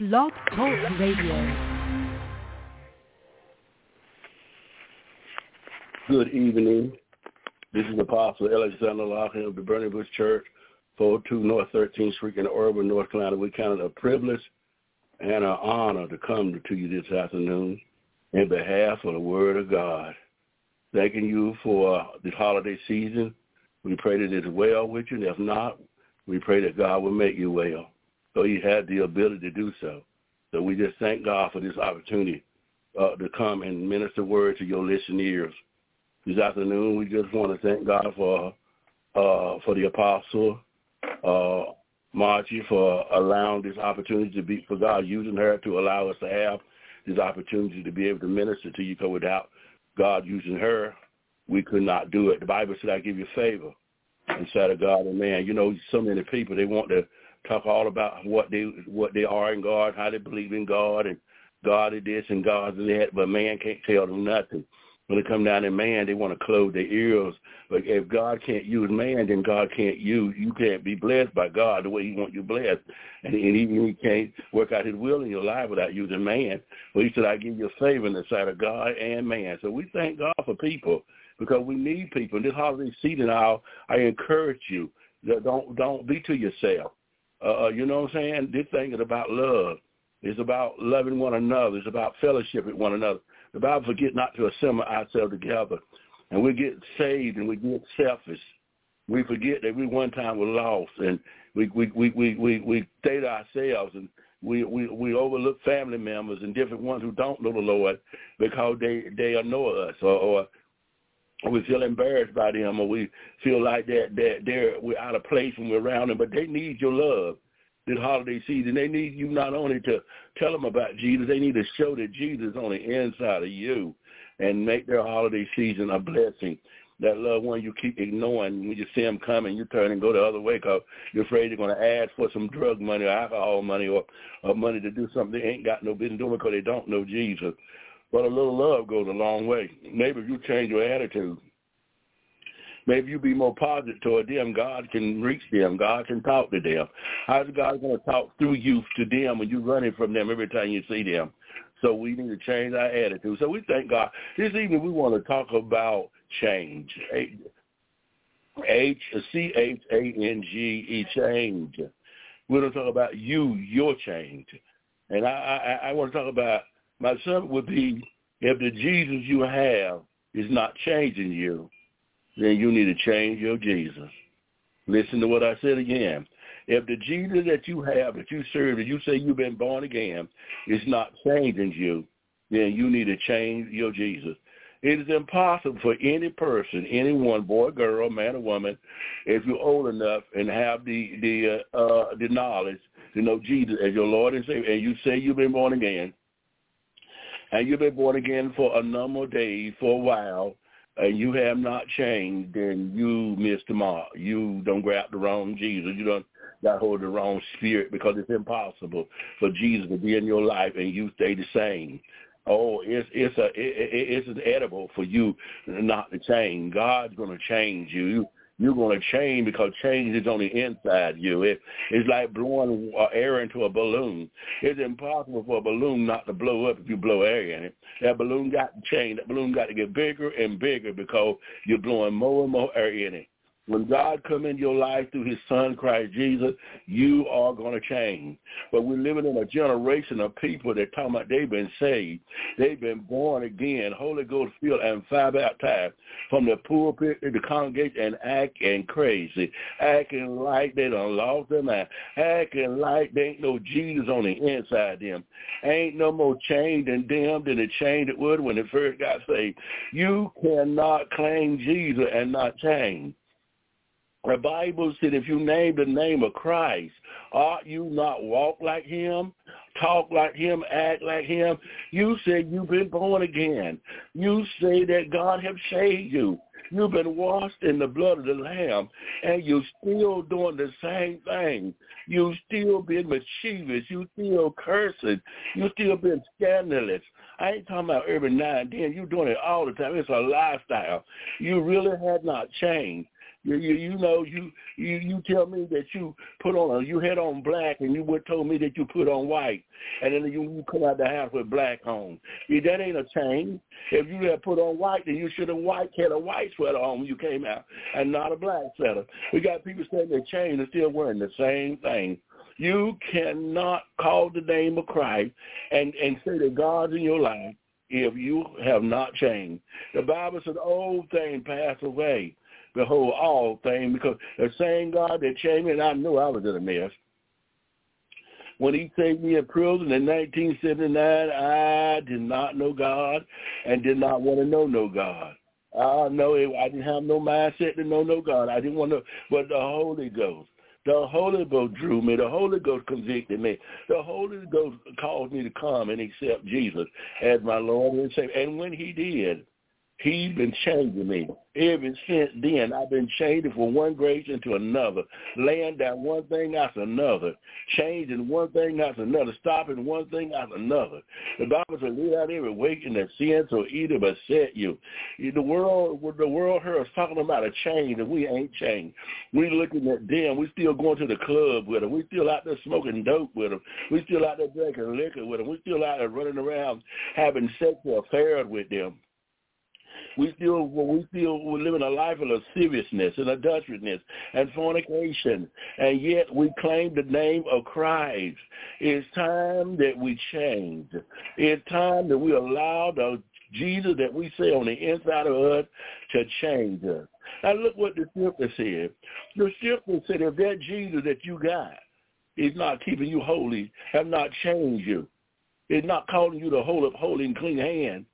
Blog Talk Radio. Good evening. This is Apostle Alexander Loughlin of the Burning Bush Church, 402 North 13th Street in Auburn, North Carolina. We count it a privilege and an honor to come to you this afternoon in behalf of the Word of God. Thanking you for this holiday season. We pray that it's well with you, and if not, we pray that God will make you well. So he had the ability to do so. So we just thank God for this opportunity uh, to come and minister word to your listeners. This afternoon, we just want to thank God for uh, for the apostle uh, Margie for allowing this opportunity to be for God using her to allow us to have this opportunity to be able to minister to you. Because without God using her, we could not do it. The Bible said, "I give you favor." Instead of God and man, you know, so many people they want to talk all about what they what they are in God, how they believe in God, and God is this and God is that, but man can't tell them nothing. When they come down to man, they want to close their ears. But if God can't use man, then God can't use. You can't be blessed by God the way He wants you blessed, and, and even He can't work out His will in your life without using man. Well, He said, "I give you a favor in the sight of God and man." So we thank God for people because we need people. In this holiday season, I I encourage you don't don't be to yourself. Uh, you know what I'm saying? This thing is about love. It's about loving one another. It's about fellowship with one another. The Bible forget not to assemble ourselves together. And we get saved and we get selfish. We forget that we one time were lost and we we we we we, we stay to ourselves and we, we we overlook family members and different ones who don't know the Lord because they they annoy us or, or we feel embarrassed by them or we feel like that that they're we're out of place when we're around them, but they need your love this holiday season. They need you not only to tell them about Jesus, they need to show that Jesus is on the inside of you and make their holiday season a blessing. That loved one you keep ignoring when you see them coming, you turn and go the other way because you're afraid they're going to ask for some drug money or alcohol money or, or money to do something they ain't got no business doing because they don't know Jesus. But a little love goes a long way. Maybe if you change your attitude, maybe you be more positive toward them, God can reach them. God can talk to them. How's God going to talk through you to them when you're running from them every time you see them? So we need to change our attitude. So we thank God. This evening we want to talk about change. H C H A N G E change. We're going to talk about you, your change. And I, I, I want to talk about my son would be if the Jesus you have is not changing you, then you need to change your Jesus. Listen to what I said again. If the Jesus that you have, that you serve, that you say you've been born again, is not changing you, then you need to change your Jesus. It is impossible for any person, anyone, boy, girl, man or woman, if you're old enough and have the the uh, the knowledge to know Jesus as your Lord and Savior, and you say you've been born again, and you've been born again for a number of days, for a while, and you have not changed, then you missed the mark. You don't grab the wrong Jesus. You don't got hold of the wrong spirit because it's impossible for Jesus to be in your life and you stay the same. Oh, it's it's a it, it's an edible for you not to change. God's going to change you you're going to change because change is on the inside you. It, it's like blowing air into a balloon. It's impossible for a balloon not to blow up if you blow air in it. That balloon got to change. That balloon got to get bigger and bigger because you're blowing more and more air in it. When God come in your life through his son, Christ Jesus, you are going to change. But we're living in a generation of people that talking about they've been saved. They've been born again, Holy Ghost filled and fire baptized from the pulpit to the congregation and acting crazy, acting like they done lost their mind, acting like they ain't no Jesus on the inside of them. Ain't no more change in them than the change it would when they first got saved. You cannot claim Jesus and not change. The Bible said if you name the name of Christ, ought you not walk like him, talk like him, act like him? You say you've been born again. You say that God has saved you. You've been washed in the blood of the Lamb, and you're still doing the same thing. You still been mischievous. You still cursing. You still been scandalous. I ain't talking about every now and then. You're doing it all the time. It's a lifestyle. You really have not changed. You, you you know you you you tell me that you put on you had on black and you would told me that you put on white and then you, you come out the house with black on. Yeah, that ain't a change. If you had put on white, then you should have white had a white sweater on when you came out and not a black sweater. We got people saying they changed and still wearing the same thing. You cannot call the name of Christ and and say that God's in your life if you have not changed. The Bible says old things pass away behold all things because the same God that changed me, and I knew I was in a mess. When he saved me in prison in 1979, I did not know God and did not want to know no God. I know it, I didn't have no mindset to know no God. I didn't want to, but the Holy Ghost. The Holy Ghost drew me. The Holy Ghost convicted me. The Holy Ghost caused me to come and accept Jesus as my Lord and Savior. And when he did, He's been changing me. Ever since then, I've been changing from one grace into another, laying down one thing after another, changing one thing after another, stopping one thing after another. The Bible says, lead out every in that sin so either beset you. The world, the world heard us talking about a change, and we ain't changed. We looking at them. We still going to the club with them. We still out there smoking dope with them. We still out there drinking liquor with them. We still out there running around having sexual affairs with them. We still we still we're living a life of lasciviousness and adulterousness and fornication, and yet we claim the name of Christ. It's time that we change. It's time that we allow the Jesus that we say on the inside of us to change us. Now look what the scripture said. The scripture said if that Jesus that you got is not keeping you holy, have not changed you, is not calling you to hold up holy and clean hands,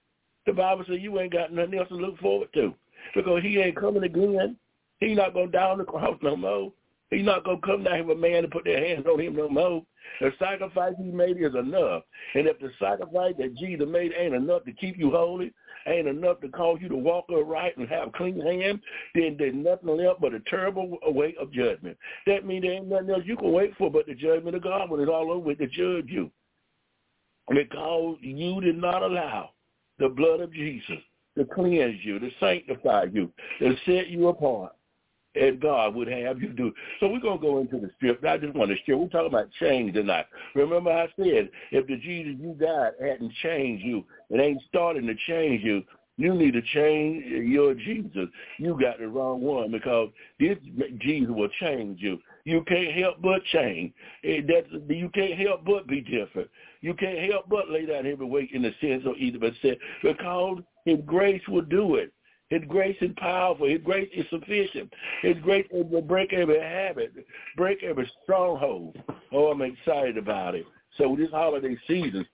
the Bible says you ain't got nothing else to look forward to because he ain't coming again. He's not going down the cross no more. He's not going to come down here with a man to put their hands on him no more. The sacrifice he made is enough. And if the sacrifice that Jesus made ain't enough to keep you holy, ain't enough to cause you to walk upright and have clean hands, then there's nothing left but a terrible weight of judgment. That means there ain't nothing else you can wait for but the judgment of God when it's all over with to judge you. Because you did not allow the blood of Jesus to cleanse you, to sanctify you, to set you apart. And God would have you do. So we're going to go into the script. I just want to share. We're talking about change tonight. Remember I said, if the Jesus you got hadn't changed you, it ain't starting to change you, you need to change your Jesus. You got the wrong one because this Jesus will change you. You can't help but change. That you can't help but be different. You can't help but lay down every weight in the sins of either but sin because his grace will do it. His grace is powerful. His grace is sufficient. His grace will break every habit, break every stronghold. Oh, I'm excited about it. So this holiday season,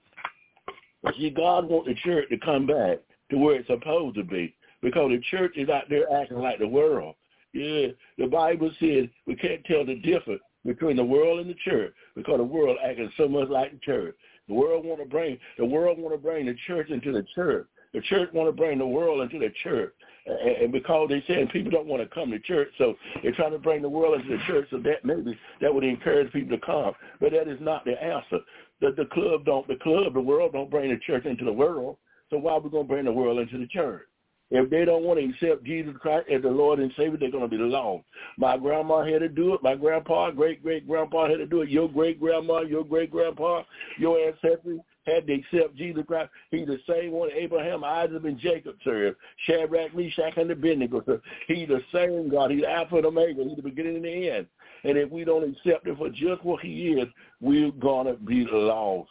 see, God wants the church to come back to where it's supposed to be because the church is out there acting like the world. Yeah, the Bible says we can't tell the difference between the world and the church because the world acting so much like the church. The world want to bring the world want to bring the church into the church. The church want to bring the world into the church. And because they saying people don't want to come to church, so they're trying to bring the world into the church. So that maybe that would encourage people to come, but that is not the answer. The the club don't the club the world don't bring the church into the world. So why are we gonna bring the world into the church? If they don't want to accept Jesus Christ as the Lord and Savior, they're going to be lost. My grandma had to do it. My grandpa, great-great-grandpa had to do it. Your great-grandma, your great-grandpa, your ancestors had to accept Jesus Christ. He's the same one Abraham, Isaac, and Jacob served. Shadrach, Meshach, and Abednego served. He's the same God. He's Alpha and Omega. He's the beginning and the end. And if we don't accept him for just what he is, we're going to be lost.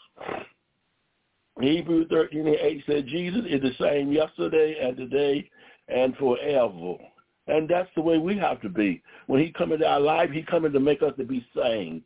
Hebrews 13 and 8 said Jesus is the same yesterday and today and forever. And that's the way we have to be. When he come into our life, he coming to make us to be sane.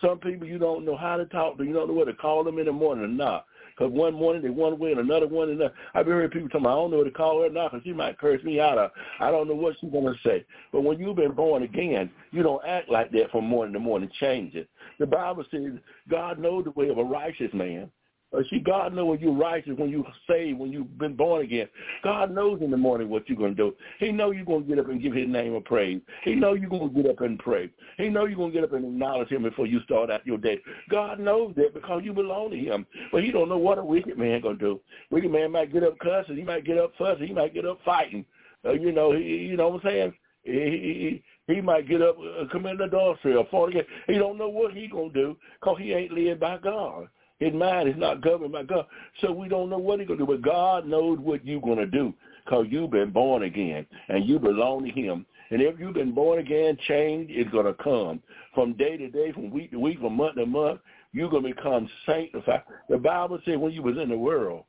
Some people you don't know how to talk to, you don't know what to call them in the morning or not. Because one morning they one way and another one and another. I've been hearing people tell me, I don't know what to call her now because she might curse me out. Of, I don't know what she's going to say. But when you've been born again, you don't act like that from morning to morning. Change it. The Bible says God knows the way of a righteous man. Uh, see, God knows when you're righteous, when you saved, when you've been born again. God knows in the morning what you're going to do. He know you're going to get up and give his name a praise. He know you're going to get up and pray. He know you're going to get up and acknowledge him before you start out your day. God knows that because you belong to him. But he don't know what a wicked man going to do. Wicked man might get up cussing. He might get up fussing. He might get up fighting. Uh, you know, he, you know what I'm saying? He, he, he might get up, uh, commit adultery or fornicate. He don't know what he gonna do because he ain't led by God. His mind is not governed by God. So we don't know what he's going to do. But God knows what you're going to do because you've been born again and you belong to him. And if you've been born again, change is going to come from day to day, from week to week, from month to month. You're going to become sanctified. The Bible said when you was in the world,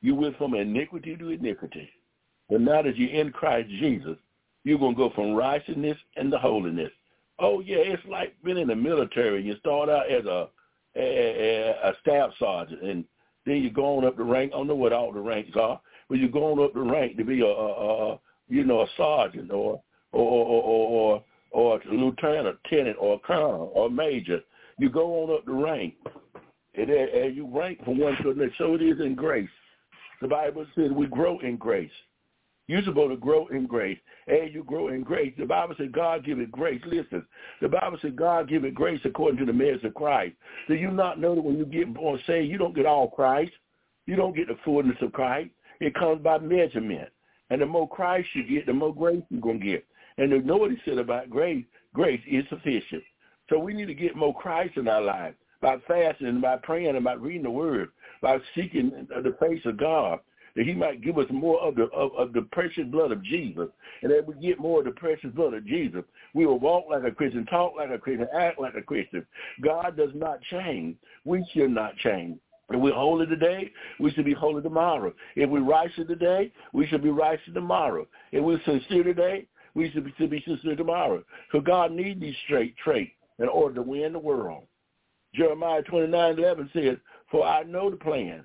you went from iniquity to iniquity. But now that you're in Christ Jesus, you're going to go from righteousness and to holiness. Oh, yeah, it's like being in the military. You start out as a a, a staff sergeant, and then you're going up the rank. I don't know what all the ranks are, but you're going up the rank to be a, a, a you know a sergeant or or or or, or a lieutenant, lieutenant, or colonel or major. You go on up the rank, and, and you rank from one to the. So it is in grace. The Bible says we grow in grace. You're supposed to grow in grace. As you grow in grace, the Bible says God give it grace. Listen, the Bible says God give it grace according to the merits of Christ. Do you not know that when you get born saved, you don't get all Christ? You don't get the fullness of Christ. It comes by measurement. And the more Christ you get, the more grace you're going to get. And you know what he said about grace? Grace is sufficient. So we need to get more Christ in our lives by fasting, by praying, and by reading the word, by seeking the face of God that he might give us more of the of, of the precious blood of Jesus. And that we get more of the precious blood of Jesus, we will walk like a Christian, talk like a Christian, act like a Christian. God does not change. We should not change. If we're holy today, we should be holy tomorrow. If we're righteous today, we should be righteous tomorrow. If we're sincere today, we should be, should be sincere tomorrow. So God needs these straight traits in order to win the world. Jeremiah 29, 11 says, For I know the plan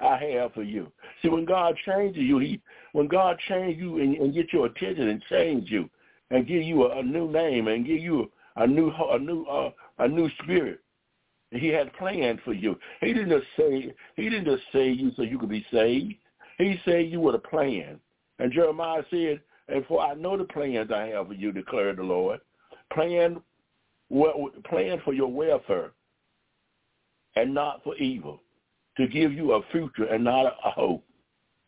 I have for you. See, when God changes you, he when God changes you and, and get your attention and change you and give you a, a new name and give you a, new a new uh, a new spirit, he had planned for you. He didn't just say he didn't just save you so you could be saved. He saved you with a plan. And Jeremiah said, "And for I know the plans I have for you," declared the Lord. Plan, well, plan for your welfare, and not for evil to give you a future and not a hope.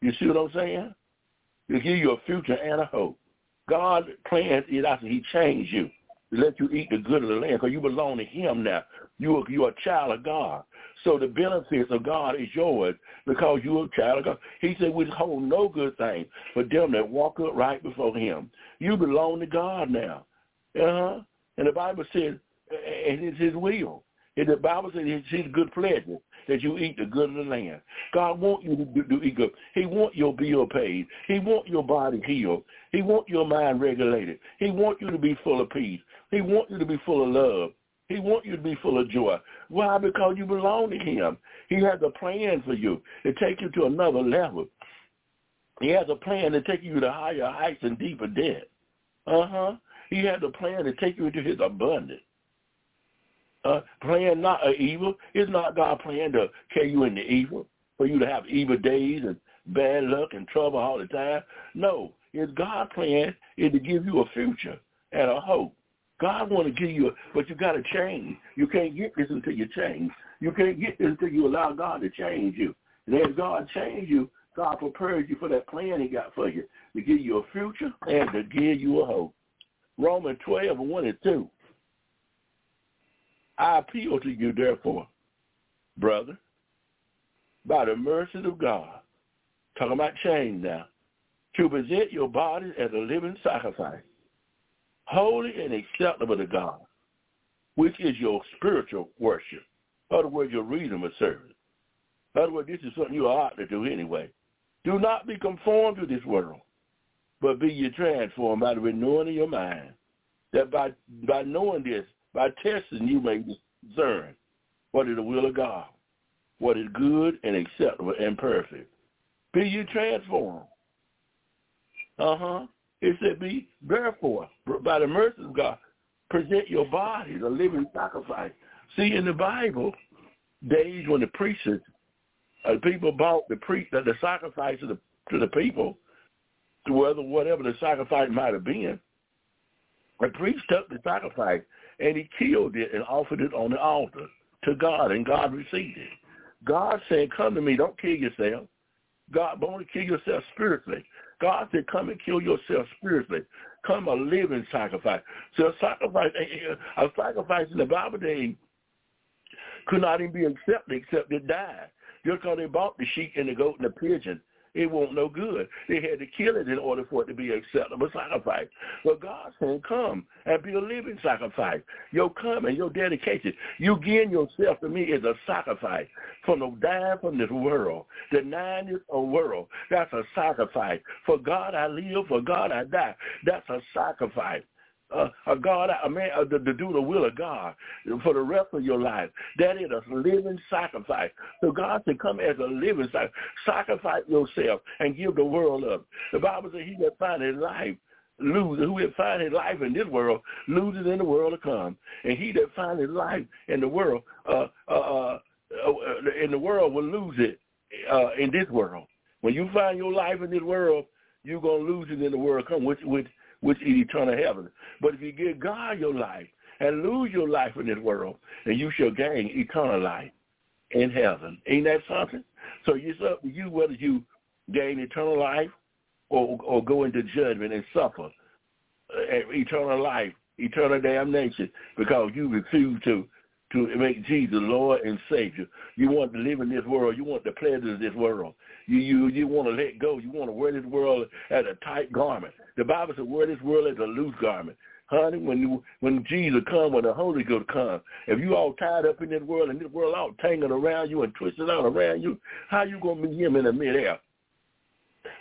You see what I'm saying? To give you a future and a hope. God planned it after he changed you to let you eat the good of the land because you belong to him now. You are, you are a child of God. So the benefits of God is yours because you're a child of God. He said, we hold no good thing for them that walk up right before him. You belong to God now. Uh-huh. And the Bible says, and it's his will. And the Bible says it's his good pleasure that you eat the good of the land. God want you to do, eat good. He want your bill paid. He want your body healed. He want your mind regulated. He want you to be full of peace. He want you to be full of love. He want you to be full of joy. Why? Because you belong to him. He has a plan for you to take you to another level. He has a plan to take you to higher heights and deeper depths. Uh-huh. He has a plan to take you into his abundance uh, plan not uh, evil. It's not God plan to carry you into evil, for you to have evil days and bad luck and trouble all the time. No, it's God plan is to give you a future and a hope. God want to give you, a, but you got to change. You can't get this until you change. You can't get this until you allow God to change you. And as God change you, God prepares you for that plan he got for you to give you a future and to give you a hope. Romans 12, 1 and 2. I appeal to you, therefore, brother, by the mercies of God, talking about change now, to present your bodies as a living sacrifice, holy and acceptable to God, which is your spiritual worship. In other words, your reasonable service. In other words, this is something you ought to do anyway. Do not be conformed to this world, but be ye transformed by the renewing of your mind, that by, by knowing this, by testing, you may discern what is the will of God, what is good and acceptable and perfect. Be you transformed. Uh-huh. It said be, therefore, by the mercy of God, present your bodies a living sacrifice. See, in the Bible, days when the priests, uh, people bought the priest, uh, the sacrifice to the, to the people, to whether whatever the sacrifice might have been, the priest took the sacrifice and he killed it and offered it on the altar to God, and God received it. God said, come to me, don't kill yourself. God, but only kill yourself spiritually. God said, come and kill yourself spiritually. Come a living sacrifice. So a sacrifice, a sacrifice in the Bible days could not even be accepted except it died. Just because they bought the sheep and the goat and the pigeon it won't no good. They had to kill it in order for it to be acceptable sacrifice. But God said, come and be a living sacrifice. Your coming, your dedication, you giving yourself to me is a sacrifice from the dying from this world. Denying this world, that's a sacrifice. For God I live, for God I die. That's a sacrifice uh, a God, a man, uh, to, to, do the will of God for the rest of your life. That is a living sacrifice. So God said, come as a living sacrifice. Sacrifice yourself and give the world up. The Bible says he that find his life lose who will find his life in this world loses in the world to come. And he that find his life in the world uh, uh, uh, uh in the world will lose it uh, in this world. When you find your life in this world, you're gonna lose it in the world come, which which which is eternal heaven. But if you give God your life and lose your life in this world, then you shall gain eternal life in heaven. Ain't that something? So to you whether you gain eternal life or, or go into judgment and suffer uh, eternal life, eternal damnation, because you refuse to to make Jesus Lord and Savior. You want to live in this world. You want the pleasures of this world. You you you want to let go. You want to wear this world as a tight garment. The Bible says wear this world as a loose garment. Honey, when you, when Jesus come, when the Holy Ghost come, if you all tied up in this world and this world all tangled around you and twisted out around you, how you gonna meet him in the midair?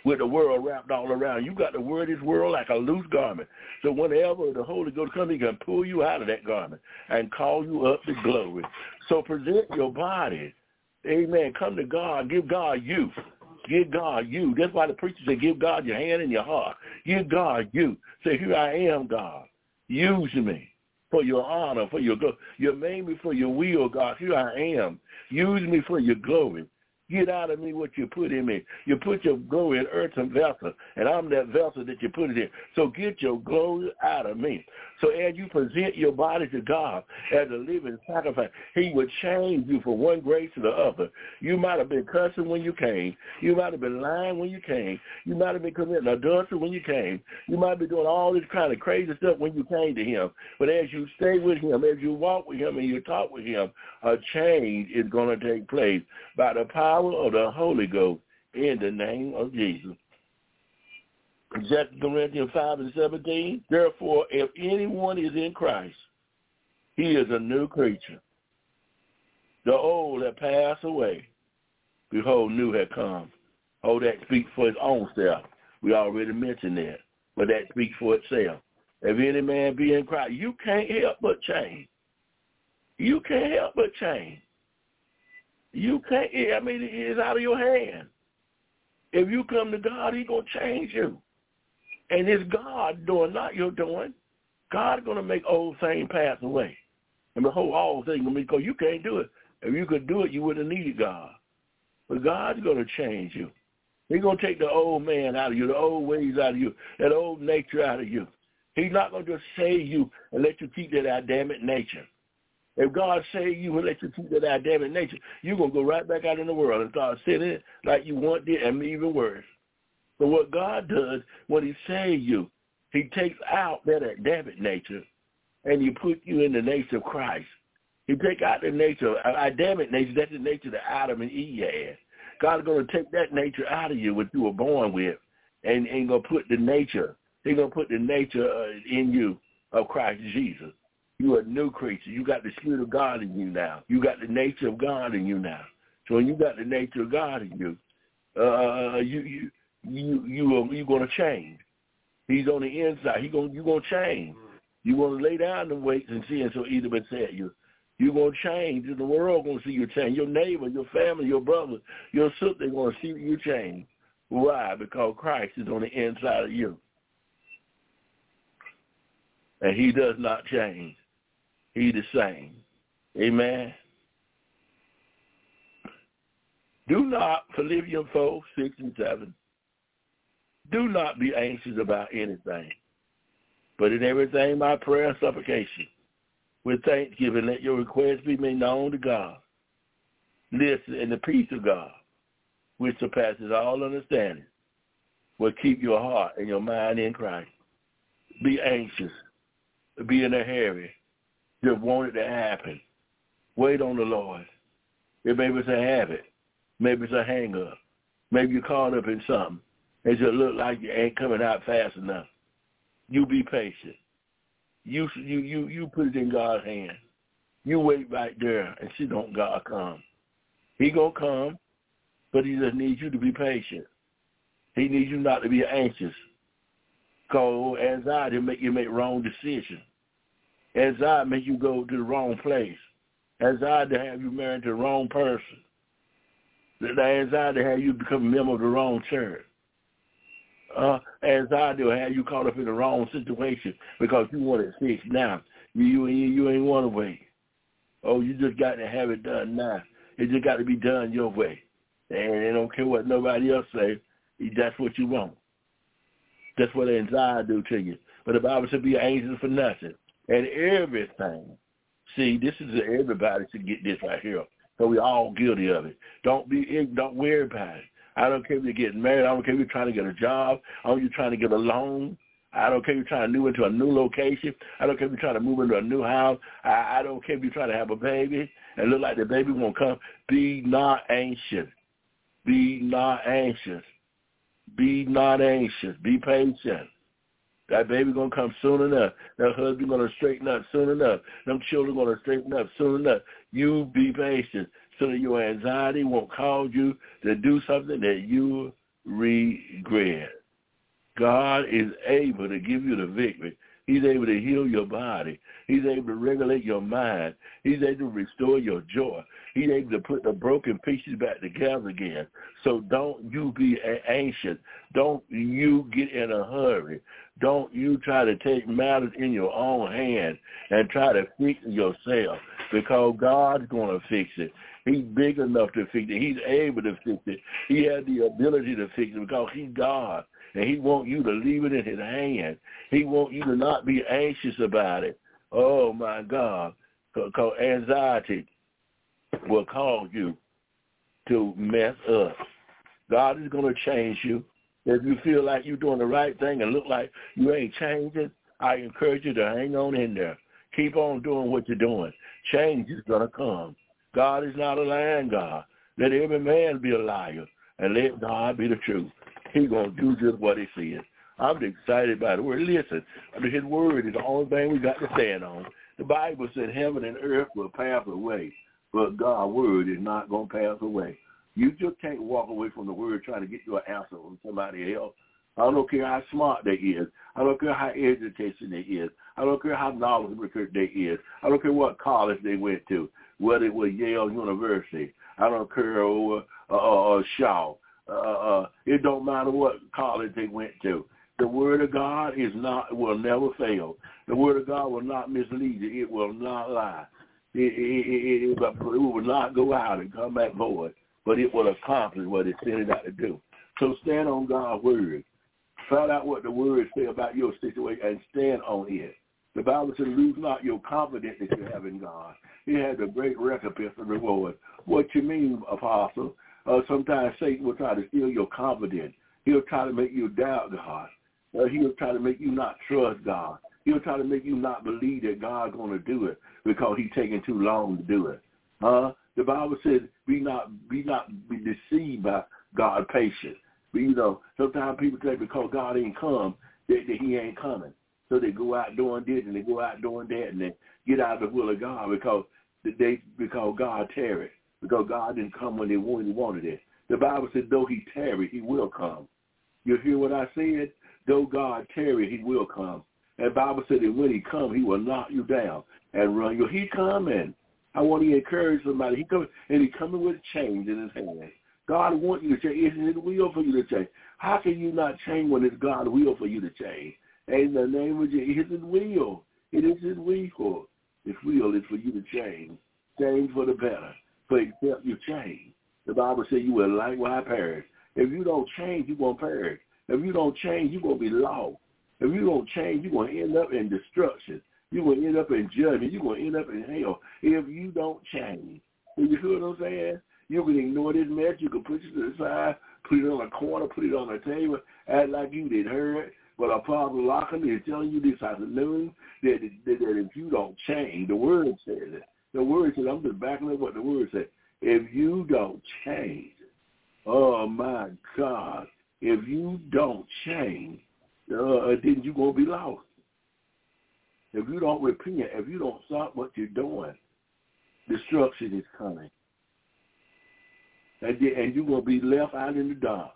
With the world wrapped all around. You got to wear this world like a loose garment. So whenever the Holy Ghost comes, he can pull you out of that garment and call you up to glory. So present your body. Amen. Come to God. Give God you. Give God you. That's why the preacher said, give God your hand and your heart. Give God you. Say, here I am, God. Use me for your honor, for your glory. You made me for your will, God. Here I am. Use me for your glory. Get out of me what you put in me. You put your glory in earthen vessel, and I'm that vessel that you put it in. So get your glory out of me. So as you present your body to God as a living sacrifice, he would change you from one grace to the other. You might have been cussing when you came. You might have been lying when you came. You might have been committing adultery when you came. You might be doing all this kind of crazy stuff when you came to him. But as you stay with him, as you walk with him and you talk with him, a change is going to take place by the power of the Holy Ghost in the name of Jesus. Second Corinthians 5 and 17. Therefore, if anyone is in Christ, he is a new creature. The old have passed away. Behold, new had come. Oh, that speaks for his own self. We already mentioned that. But that speaks for itself. If any man be in Christ, you can't help but change. You can't help but change. You can't, I mean, it's out of your hand. If you come to God, he's going to change you. And it's God doing, not your doing. God's going to make old things pass away. And behold, all going to be, because you can't do it. If you could do it, you wouldn't needed God. But God's to change you. He's to take the old man out of you, the old ways out of you, that old nature out of you. He's not to just save you and let you keep that Adamic nature. If God save you and let you keep that Adamic nature, you're going to go right back out in the world and start sinning like you want it and even worse. But what God does when he saves you, he takes out that Adamic nature and he put you in the nature of Christ. He take out the nature, Adamic nature, that's the nature that Adam and Eve had. God's going to take that nature out of you, what you were born with, and, and going to put the nature, he's going to put the nature uh, in you of Christ Jesus. You're a new creature. You got the Spirit of God in you now. You got the nature of God in you now. So when you got the nature of God in you, uh, you you you you are you gonna change. He's on the inside. He gonna you gonna change. You gonna lay down the weights and sin. So either been said you you're gonna change. The world gonna see you change. Your neighbor, your family, your brother, your sister gonna see you change. Why? Because Christ is on the inside of you. And he does not change. He the same. Amen. Do not, Philippians 4, 6 and 7, do not be anxious about anything, but in everything by prayer and supplication, with thanksgiving, let your requests be made known to God. Listen, and the peace of God, which surpasses all understanding, will keep your heart and your mind in Christ. Be anxious. Be in a hurry. Just want it to happen. Wait on the Lord. It maybe it's a habit. Maybe it's a hang up. Maybe you're caught up in something. It just look like you ain't coming out fast enough. You be patient. You you you you put it in God's hand. You wait right there and see don't God come. He gonna come, but he just needs you to be patient. He needs you not to be anxious. Cause anxiety make you make wrong decisions. Anxiety make you go to the wrong place. As I to have you married to the wrong person. The anxiety have you become a member of the wrong church. Uh, anxiety will have you caught up in the wrong situation because you want it fixed now. You you you ain't want to wait. Oh, you just got to have it done now. It just got to be done your way. And they don't care what nobody else say. That's what you want. That's what anxiety do to you. But the Bible said be anxious for nothing. And everything. See, this is everybody should get this right here. So we all guilty of it. Don't be don't worry about it. I don't care if you're getting married. I don't care if you're trying to get a job. I don't care if you're trying to get a loan. I don't care if you're trying to move into a new location. I don't care if you're trying to move into a new house. I, I don't care if you're trying to have a baby and look like the baby won't come. Be not anxious. Be not anxious. Be not anxious. Be patient. That baby gonna come soon enough. That husband gonna straighten up soon enough. Them children gonna straighten up soon enough. You be patient so that your anxiety won't cause you to do something that you regret. God is able to give you the victory. He's able to heal your body. He's able to regulate your mind. He's able to restore your joy. He's able to put the broken pieces back together again. So don't you be anxious. Don't you get in a hurry. Don't you try to take matters in your own hand and try to fix yourself because God's going to fix it. He's big enough to fix it. He's able to fix it. He has the ability to fix it because he's God. And he wants you to leave it in his hand. He wants you to not be anxious about it. Oh, my God. Because anxiety will cause you to mess up. God is going to change you. If you feel like you're doing the right thing and look like you ain't changing, I encourage you to hang on in there. Keep on doing what you're doing. Change is going to come. God is not a lying God. Let every man be a liar and let God be the truth. He's going to do just what he says. I'm excited by the word. Listen, his word is the only thing we got to stand on. The Bible said heaven and earth will pass away, but God's word is not to pass away. You just can't walk away from the word trying to get your answer from somebody else. I don't care how smart they is. I don't care how educated they is. I don't care how knowledgeable they is. I don't care what college they went to, whether it was Yale University. I don't care uh, uh, uh, Shaw. Uh, uh, it don't matter what college they went to. The word of God is not will never fail. The word of God will not mislead you. It will not lie. It, it, it, it, it will not go out and come back void, but it will accomplish what it sent it out to do. So stand on God's word. Find out what the words say about your situation and stand on it. The Bible says, lose not your confidence that you have in God. He has a great recompense and reward. What you mean, apostle? Uh, sometimes Satan will try to steal your confidence. He'll try to make you doubt God. Uh, he'll try to make you not trust God. He'll try to make you not believe that God's going to do it because he's taking too long to do it. Uh, the Bible says, be not be not be deceived by God patience. But, you know, sometimes people say because God ain't come, that, that he ain't coming. So they go out doing this and they go out doing that and they get out of the will of God because they because God tarried. Because God didn't come when they wanted it. The Bible said, though he tarried, he will come. You hear what I said? Though God tarry, he will come. And Bible said that when he come, he will knock you down and run you. He coming. I want to encourage somebody. He coming and he coming with change in his hand. God wants you to change. It's his will for you to change. How can you not change when it's God's will for you to change? In the name of Jesus, it's his will. It is his will. His will is for you to change. Change for the better. For except you change. The Bible says you will likewise perish. If you don't change, you're going to perish. If you don't change, you're going to be lost. If you don't change, you're going to end up in destruction. You're going to end up in judgment. You're going to end up in hell if you don't change. You hear what I'm saying? You can ignore this mess. You can push it to the side, put it on a corner, put it on a table, act like you didn't hear it. But Apostle Lockton is telling you this afternoon that, that, that if you don't change, the word says it. The word says, I'm just backing up what the word said. If you don't change, oh my God, if you don't change, uh, then you're going to be lost. If you don't repent, if you don't stop what you're doing, destruction is coming. And, and you're going to be left out in the dark.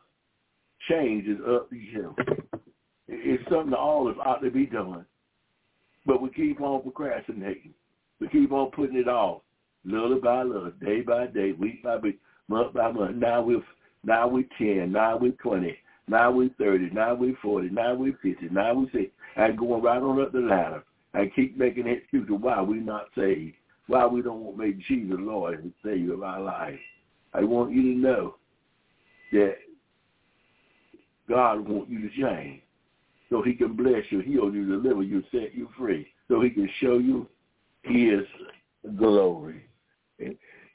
Change is up to you. It's something that all of us ought to be doing. But we keep on procrastinating. We keep on putting it off, little by little, day by day, week by week, month by month. Now we're now we're ten, now we're twenty, now we're thirty, now we're forty, now we're fifty, now we're sixty, and going right on up the ladder and keep making excuses why we're not saved, why we don't want make Jesus Lord and Savior of our life. I want you to know that God wants you to change so he can bless you, heal you, deliver you, set you free, so he can show you his glory.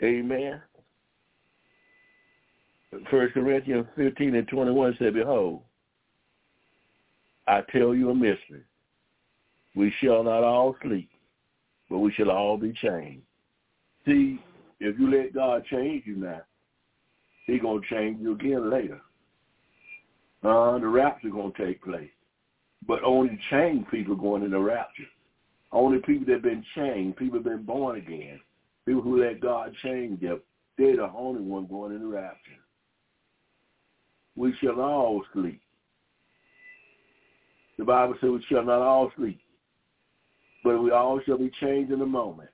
Amen. First Corinthians 15 and 21 said, Behold, I tell you a mystery. We shall not all sleep, but we shall all be changed. See, if you let God change you now, he going to change you again later. Uh, the rapture going to take place. But only changed people going in the rapture. Only people that have been changed, people that have been born again, people who let God change them, they're the only one going in the rapture. We shall all sleep. The Bible says we shall not all sleep, but we all shall be changed in a moment,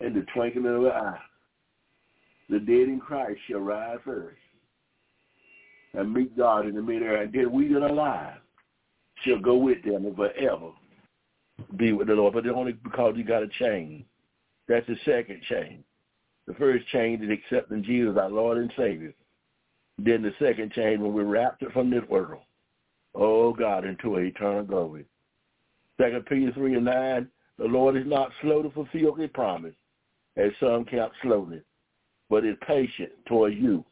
in the twinkling of an eye. The dead in Christ shall rise first and meet God in the midair, and then we that are alive shall go with them forever be with the Lord. But only because you got a change. That's the second change. The first change is accepting Jesus, our Lord and Savior. Then the second change when we're raptured from this world. Oh God, into eternal glory. Second Peter three and nine, the Lord is not slow to fulfill his promise, as some count slowness, but is patient toward you,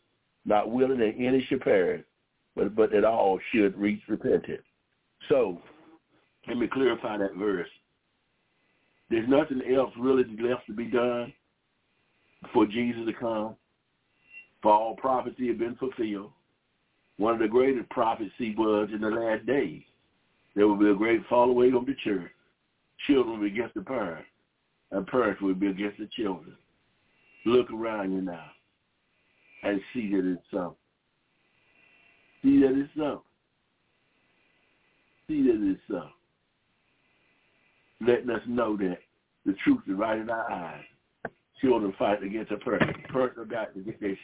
not willing that any should perish, but, but that all should reach repentance. So let me clarify that verse. There's nothing else really left to be done for Jesus to come. For all prophecy had been fulfilled. One of the greatest prophecy was in the last days. There will be a great fall away from the church. Children will be against the parents, and parents will be against the children. Look around you now and see that it's so. See that it's so. See that it's so letting us know that the truth is right in our eyes. Children fight against a person. Person got to get their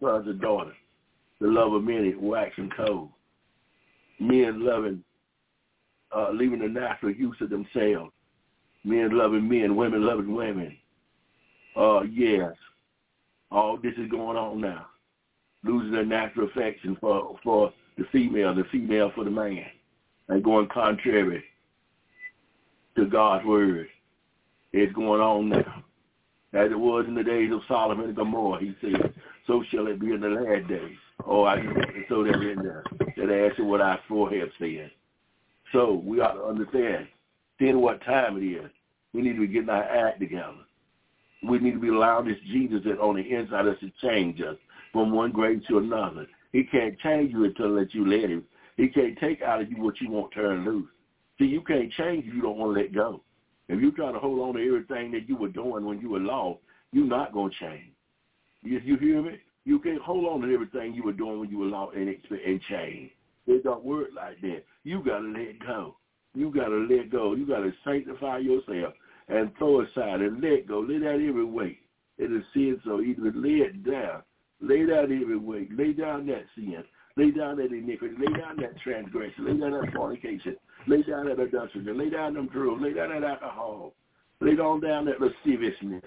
sons and daughters. The love of many waxing cold. Men loving, uh, leaving the natural use of themselves. Men loving men, women loving women. Uh, yes, all this is going on now. Losing their natural affection for for the female, the female for the man, and going contrary to God's word. It's going on now. As it was in the days of Sodom and Gomorrah, he said, so shall it be in the last days. Oh, I throw that in there. That answer what our forehead said. So we ought to understand then what time it is. We need to be getting our act together. We need to be allowing this Jesus that on the inside of us to change us from one grade to another. He can't change you until let you let him. He can't take out of you what you want to turn loose. See, you can't change if you don't want to let go. If you try to hold on to everything that you were doing when you were lost, you're not going to change. You, you hear me? You can't hold on to everything you were doing when you were lost and, and change. It don't work like that. You got to let go. You got to let go. You got to sanctify yourself and throw aside and let go. Lay down every weight. It is sin, so either lay it down. Lay down every weight. Lay down that sin. Lay down that iniquity. Lay down that transgression. Lay down that fornication. Lay down that adultery. Lay down them drugs. Lay down that alcohol. Lay down down that lasciviousness.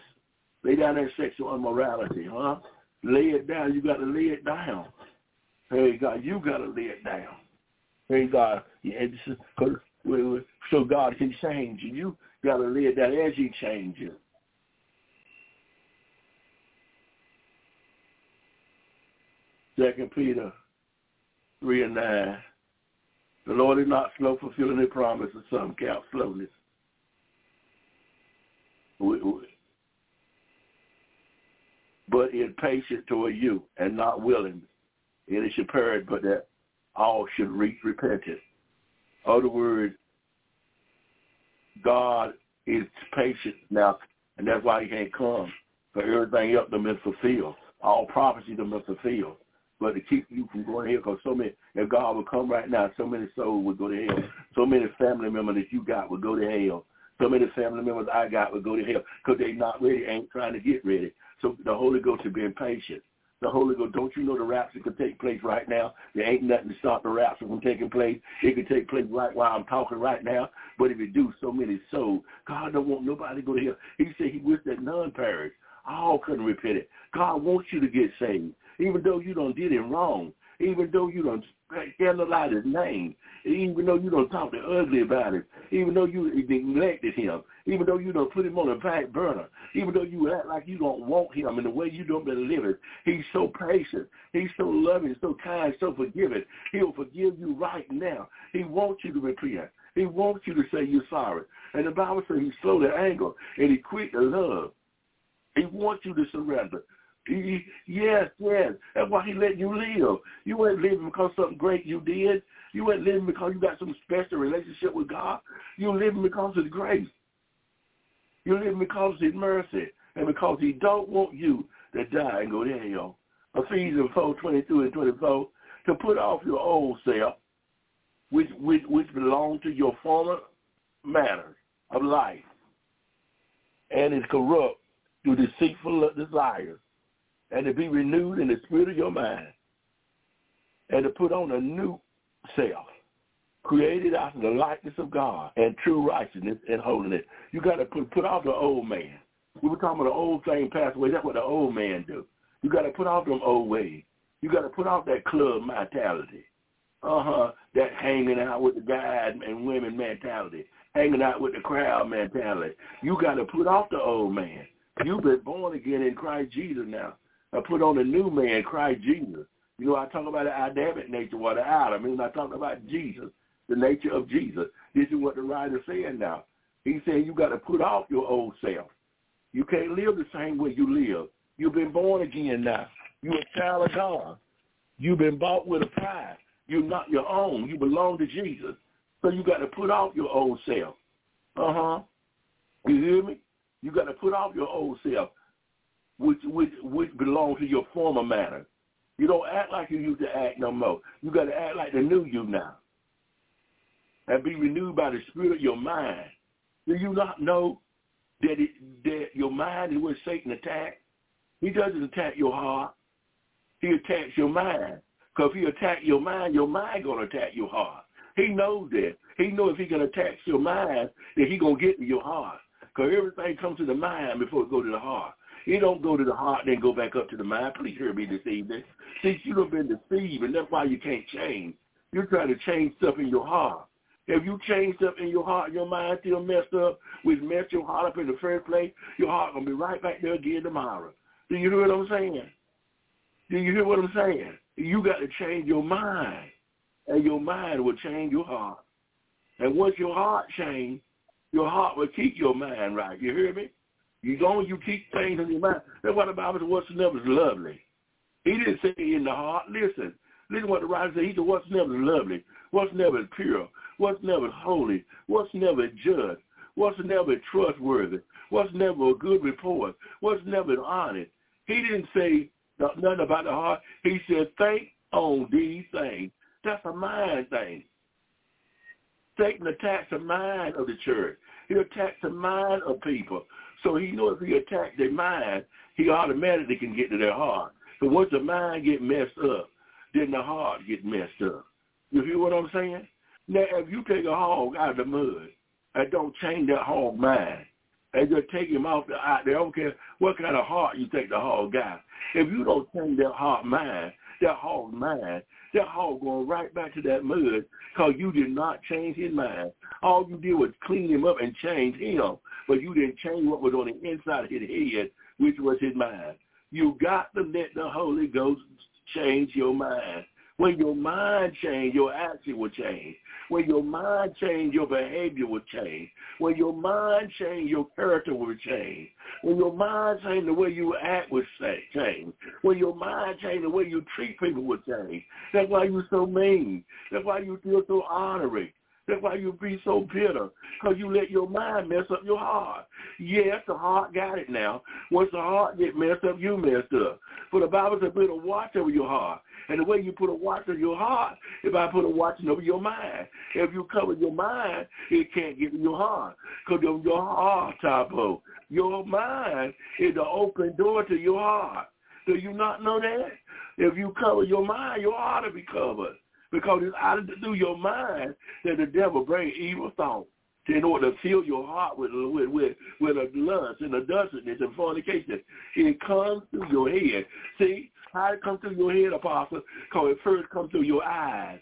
Lay down that sexual immorality, huh? Lay it down. You got to lay it down. Hey, God, you got to lay it down. Hey, God, yeah, so God can change you. You got to lay it down as he changes. Second Peter 3 and 9. The Lord is not slow fulfilling his promise, of some count slowness. But is patient toward you and not willing it should perish, but that all should reach repentance. Other words, God is patient now, and that's why he can't come. For everything else them is fulfilled. All prophecy them is fulfilled. But to keep you from going to hell, because so many, if God would come right now, so many souls would go to hell. So many family members that you got would go to hell. So many family members I got would go to hell because they not ready, ain't trying to get ready. So the Holy Ghost is being patient. The Holy Ghost, don't you know the rapture could take place right now? There ain't nothing to stop the rapture from taking place. It could take place right while I'm talking right now. But if it do, so many souls. God don't want nobody to go to hell. He said he wished that none perish. All couldn't repent it. God wants you to get saved. Even though you don't did it wrong. Even though you don't scandalize his name. Even though you don't talk to ugly about him. Even though you neglected him even though you don't put him on a back burner, even though you act like you don't want him in the way you don't been living, he's so patient, he's so loving, so kind, so forgiving. He'll forgive you right now. He wants you to repent. He wants you to say you're sorry. And the Bible says he's slow to anger and he quick to love. He wants you to surrender. Yes, yes. That's why he let you live. You weren't living because something great you did. You weren't living because you got some special relationship with God. You were living because of grace. You live because of his mercy and because he don't want you to die and go to hell. Ephesians 4, 22 and 24, to put off your old self, which, which, which belong to your former manner of life and is corrupt through deceitful desires, and to be renewed in the spirit of your mind, and to put on a new self, created after the likeness of God and true righteousness and holiness. You got to put, put off the old man. We were talking about the old thing passed away. That's what the old man do. You got to put off them old ways. You got to put off that club mentality. Uh-huh. That hanging out with the guys and women mentality. Hanging out with the crowd mentality. You got to put off the old man. You've been born again in Christ Jesus now. I put on a new man, Christ Jesus. You know, I talk about the Adamic nature, what the Adam. I I talk about Jesus the nature of Jesus. This is what the writer's saying now. He's saying you got to put off your old self. You can't live the same way you live. You've been born again now. You're a child of God. You've been bought with a price. You're not your own. You belong to Jesus. So you got to put off your old self. Uh-huh. You hear me? You got to put off your old self, which which which belongs to your former manner. You don't act like you used to act no more. You got to act like the new you now and be renewed by the spirit of your mind. Do you not know that, it, that your mind is where Satan attacks? He doesn't attack your heart. He attacks your mind. Because if he attack your mind, your mind going to attack your heart. He knows that. He knows if he can attack your mind, that he going to get to your heart. Because everything comes to the mind before it go to the heart. It don't go to the heart and then go back up to the mind. Please hear me this evening. See, you have been deceived, and that's why you can't change. You're trying to change stuff in your heart. If you change stuff in your heart, your mind still messed up, which messed your heart up in the first place, your heart gonna be right back there again tomorrow. Do you hear what I'm saying? Do you hear what I'm saying? You got to change your mind, and your mind will change your heart. And once your heart change, your heart will keep your mind right. You hear me? You long as you keep things in your mind. That's why the Bible says whatsoever is lovely. He didn't say in the heart. Listen, listen what the writer said. He said whatsoever is lovely, whatsoever is pure, what's never holy, what's never just, what's never trustworthy, what's never a good report, what's never honest. He didn't say nothing about the heart. He said, think on these things. That's a mind thing. Satan attacks the mind of the church. He attacks the mind of people. So he knows if he attacks their mind, he automatically can get to their heart. So once the mind get messed up, then the heart get messed up. You hear what I'm saying? Now, if you take a hog out of the mud and don't change that hog mind, and just take him off the out there, I don't care what kind of heart you take the hog out. If you don't change that heart mind, that hog mind, that hog going right back to that mud because you did not change his mind. All you did was clean him up and change him, but you didn't change what was on the inside of his head, which was his mind. You got to let the Holy Ghost change your mind. When your mind change, your action will change. When your mind change, your behavior will change. When your mind change, your character will change. When your mind change, the way you act will change. When your mind change, the way you treat people will change. That's why you're so mean. That's why you feel so honorary. That's why you be so bitter, because you let your mind mess up your heart. Yes, the heart got it now. Once the heart get messed up, you messed up. For the Bible says put a watch over your heart. And the way you put a watch over your heart, if I put a watch over your mind. If you cover your mind, it can't get in your heart. Because your, your heart, Tapo, your mind is the open door to your heart. Do you not know that? If you cover your mind, your heart will be covered. Because it's out of through your mind that the devil brings evil thoughts in order to fill your heart with with with, with a lust and a dustiness and fornication. It comes through your head. See how it comes through your head, Apostle? Because it first comes through your eyes.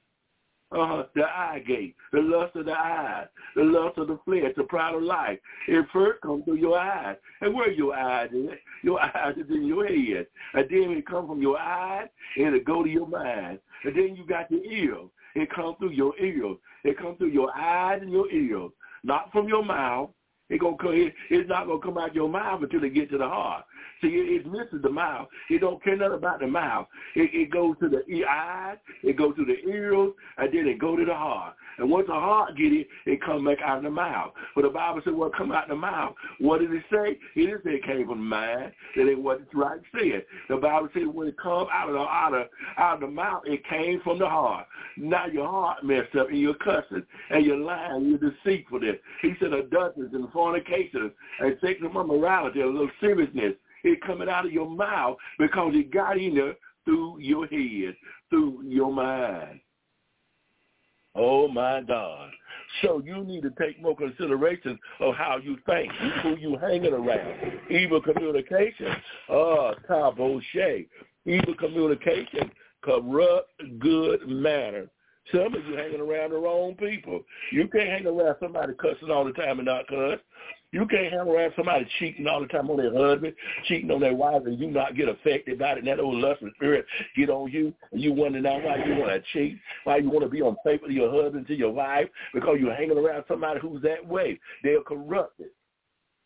Uh, the eye gate, the lust of the eyes, the lust of the flesh, the pride of life. It first comes through your eyes. And where your eyes is? Your eyes is in your head. And then it comes from your eyes and it go to your mind. And then you got your ears. It comes through your ears. It comes through your eyes and your ears. Not from your mouth. It gonna come, it, it's not to come out your mouth until it get to the heart. See, it, it misses the mouth. It don't care nothing about the mouth. It, it goes to the eyes, it goes to the ears, and then it go to the heart. And once the heart get it, it come back out of the mouth. But the Bible said what come out of the mouth. What did it say? It didn't say it came from the mind. That what it's right said. The Bible said when it come out of the out of, out of the mouth, it came from the heart. Now your heart messed up and you're cussing and you're lying, you're deceitful. He said adulteries and fornication and sexual immorality, a little seriousness it coming out of your mouth because it got in there through your head, through your mind. Oh my God. So you need to take more consideration of how you think, who you hanging around. Evil communication, uh, taboshe. Evil communication corrupt good manner. Some of you hanging around the wrong people. You can't hang around somebody cussing all the time and not cuss. You can't hang around somebody cheating all the time on their husband, cheating on their wife, and you not get affected by it, and that old lustful spirit get on you, and you wonder now why you want to cheat, why you want to be on unfaithful to your husband, to your wife, because you're hanging around somebody who's that way. They're corrupted.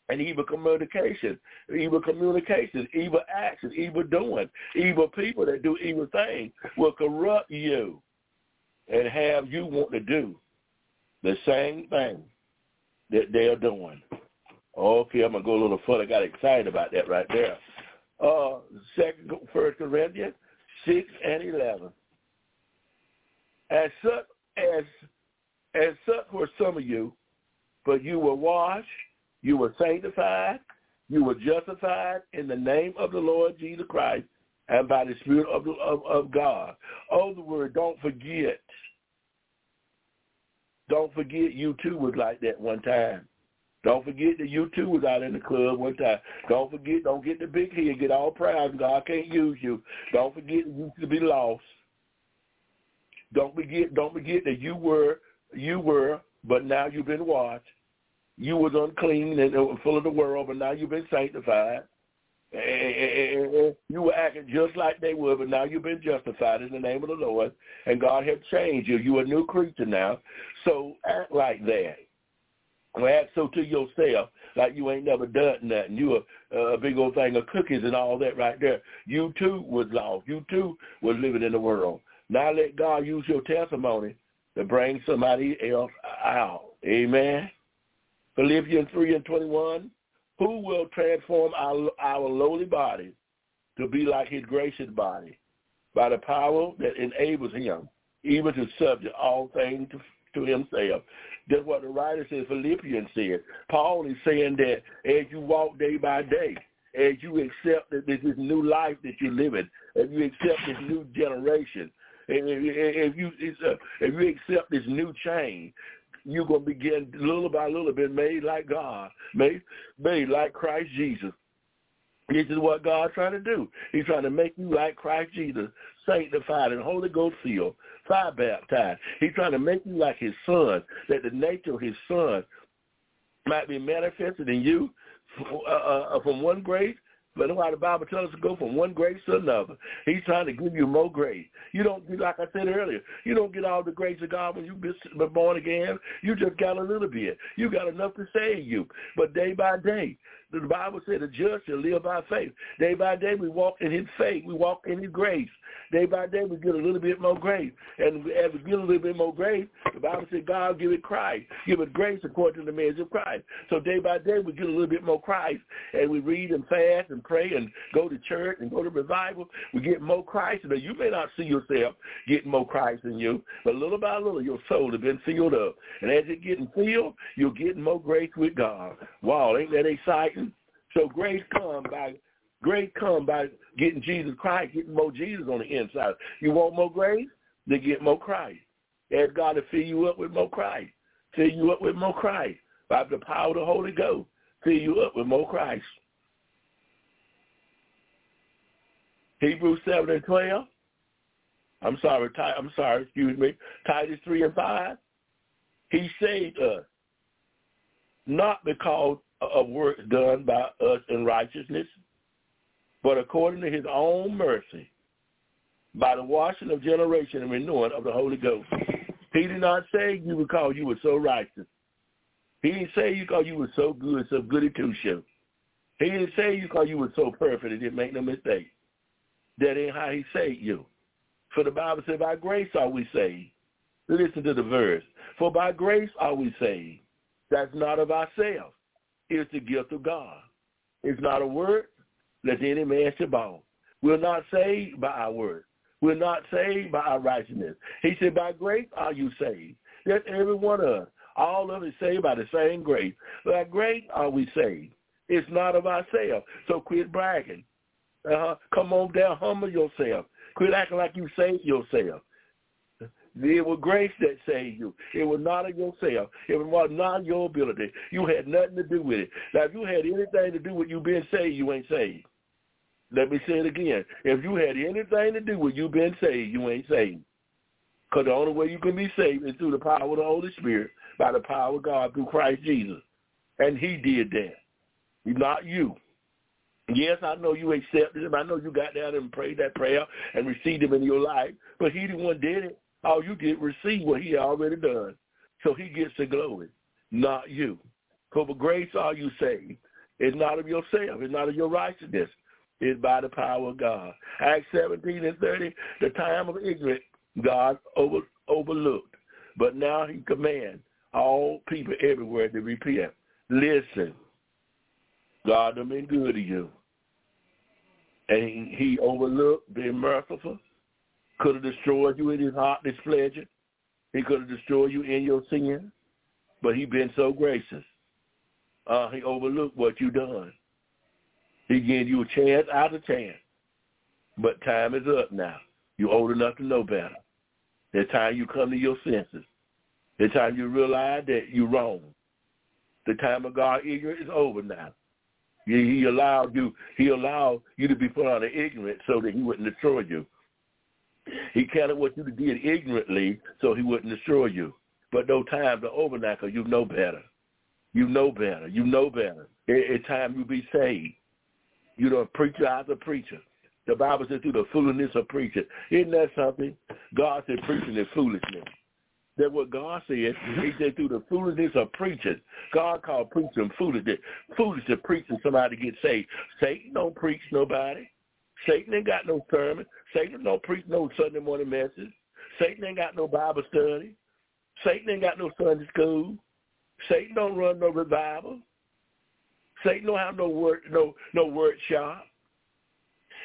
And evil communication, evil communications, evil actions, evil doing, evil people that do evil things will corrupt you and have you want to do the same thing that they're doing. Okay, I'm gonna go a little further. I got excited about that right there. Uh, second, First Corinthians six and eleven. As such as as such were some of you, but you were washed, you were sanctified, you were justified in the name of the Lord Jesus Christ and by the Spirit of, of, of God. Oh, the word, don't forget. Don't forget you too was like that one time. Don't forget that you too was out in the club one time. Don't forget, don't get the big head, get all proud. God can't use you. Don't forget you to be lost. Don't forget, don't forget that you were, you were, but now you've been washed. You was unclean and uh, full of the world, but now you've been sanctified. You were acting just like they were, but now you've been justified in the name of the Lord, and God has changed you. You're a new creature now. So act like that. Or act so to yourself like you ain't never done nothing. You a, a big old thing of cookies and all that right there. You too was lost. You too was living in the world. Now let God use your testimony to bring somebody else out. Amen. Philippians 3 and 21, who will transform our, our lowly body to be like his gracious body by the power that enables him even to subject all things to, to himself. That's what the writer says, Philippians said. Paul is saying that as you walk day by day, as you accept that this is new life that you're living, as you accept this new generation, if you uh, if you accept this new change, you're gonna begin little by little being made like God, made made like Christ Jesus. This is what God's trying to do. He's trying to make you like Christ Jesus, sanctified and Holy Ghost filled, baptized. He's trying to make you like his son, that the nature of his son might be manifested in you uh, uh, from one grace But why the Bible tells us to go from one grace to another. He's trying to give you more grace. You don't, like I said earlier, you don't get all the grace of God when you've been born again. You just got a little bit. You got enough to save you. But day by day, the Bible said the just shall live by faith. Day by day, we walk in his faith. We walk in his grace. Day by day, we get a little bit more grace. And as we get a little bit more grace, the Bible said God give it Christ. Give it grace according to the measure of Christ. So day by day, we get a little bit more Christ. And we read and fast and pray and go to church and go to revival. We get more Christ. Now, you may not see yourself getting more Christ in you, but little by little, your soul has been filled up. And as it's getting filled, you're getting more grace with God. Wow, ain't that exciting? So grace come by Grace come by getting Jesus Christ, getting more Jesus on the inside. You want more grace? Then get more Christ. Ask God to fill you up with more Christ. Fill you up with more Christ. By the power of the Holy Ghost, fill you up with more Christ. Hebrews 7 and 12. I'm sorry, I'm sorry, excuse me. Titus 3 and 5. He saved us, not because of works done by us in righteousness, but according to his own mercy, by the washing of generation and renewing of the Holy Ghost. He did not say you because you were so righteous. He didn't say you because you were so good, so goody two shoes. He didn't say you because you were so perfect and didn't make no mistake. That ain't how he saved you. For the Bible said, by grace are we saved. Listen to the verse. For by grace are we saved. That's not of ourselves. It's the gift of God. It's not a word let any man should boast. We're not saved by our word. We're not saved by our righteousness. He said, by grace are you saved. That's every one of us. All of us saved by the same grace. By grace are we saved. It's not of ourselves. So quit bragging. Uh-huh. Come on down, humble yourself. Quit acting like you saved yourself. It was grace that saved you. It was not of yourself. It was not your ability. You had nothing to do with it. Now, if you had anything to do with you being saved, you ain't saved. Let me say it again. If you had anything to do with you being saved, you ain't saved. Because the only way you can be saved is through the power of the Holy Spirit, by the power of God through Christ Jesus. And he did that. Not you. Yes, I know you accepted him. I know you got down and prayed that prayer and received him in your life. But he the one did it. All you did receive what he already done. So he gets the glory, not you. For the grace are you saved. It's not of yourself. It's not of your righteousness It's by the power of God. Acts 17 and 30, the time of ignorance God over, overlooked. But now he commands all people everywhere to repent. Listen, God has been good to you. And he, he overlooked, being merciful, could have destroyed you in his heart displeasure. He could have destroyed you in your sin. But he been so gracious. Uh, he overlooked what you done. He gave you a chance out of chance. But time is up now. You're old enough to know better. It's time you come to your senses. It's time you realize that you're wrong. The time of God ignorance is over now. He allowed you he allowed you to be put the ignorance so that he wouldn't destroy you. He counted what you did ignorantly so he wouldn't destroy you. But no time to over now because you know better. You know better. You know better. It's time you be saved. You know, preacher after preacher. The Bible says through the foolishness of preaching. Isn't that something? God said preaching is foolishness. That's what God said. He said through the foolishness of preaching. God called preaching foolishness. Foolish to preaching somebody to get saved. Satan don't preach nobody. Satan ain't got no sermon. Satan don't preach no Sunday morning message. Satan ain't got no Bible study. Satan ain't got no Sunday school. Satan don't run no revival. Satan don't have no word, no no workshop.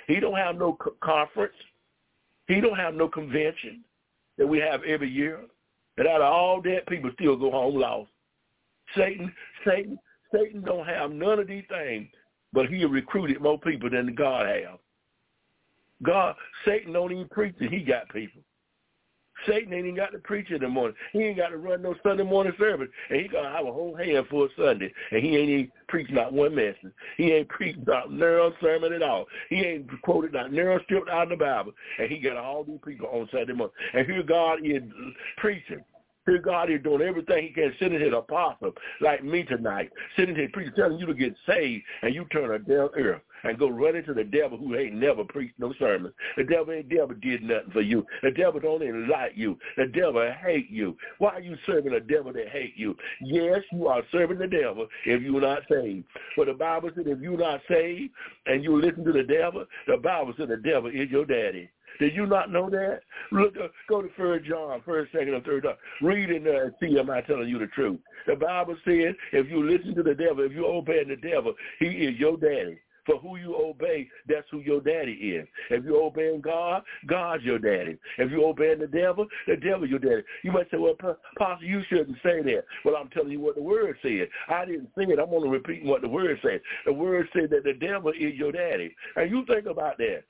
He don't have no conference. He don't have no convention that we have every year. And out of all that, people still go home lost. Satan, Satan, Satan don't have none of these things, but he recruited more people than God have. God, Satan don't even preach it. He got people. Satan ain't even got to preach in the morning. He ain't got to run no Sunday morning service. And he to have a whole hand for a Sunday. And he ain't even preached not one message. He ain't preached not narrow sermon at all. He ain't quoted not narrow stripped out of the Bible. And he got all these people on Sunday morning. And here God is preaching. Here God is doing everything he can, sitting here apostle like me tonight, sitting here preaching, telling you to get saved, and you turn a deaf ear. and go run into the devil who ain't never preached no sermon. The devil ain't never did nothing for you. The devil don't even like you. The devil hate you. Why are you serving a devil that hate you? Yes, you are serving the devil if you're not saved. But the Bible said if you're not saved and you listen to the devil, the Bible said the devil is your daddy. Did you not know that? Look, uh, go to First John, first, second, and third. John. Read in there and see am I telling you the truth. The Bible says if you listen to the devil, if you obey the devil, he is your daddy. For who you obey, that's who your daddy is. If you obeying God, God's your daddy. If you obeying the devil, the devil your daddy. You might say, well, Pastor, you shouldn't say that. Well, I'm telling you what the word said. I didn't say it. I'm only repeating what the word said. The word said that the devil is your daddy. And you think about that.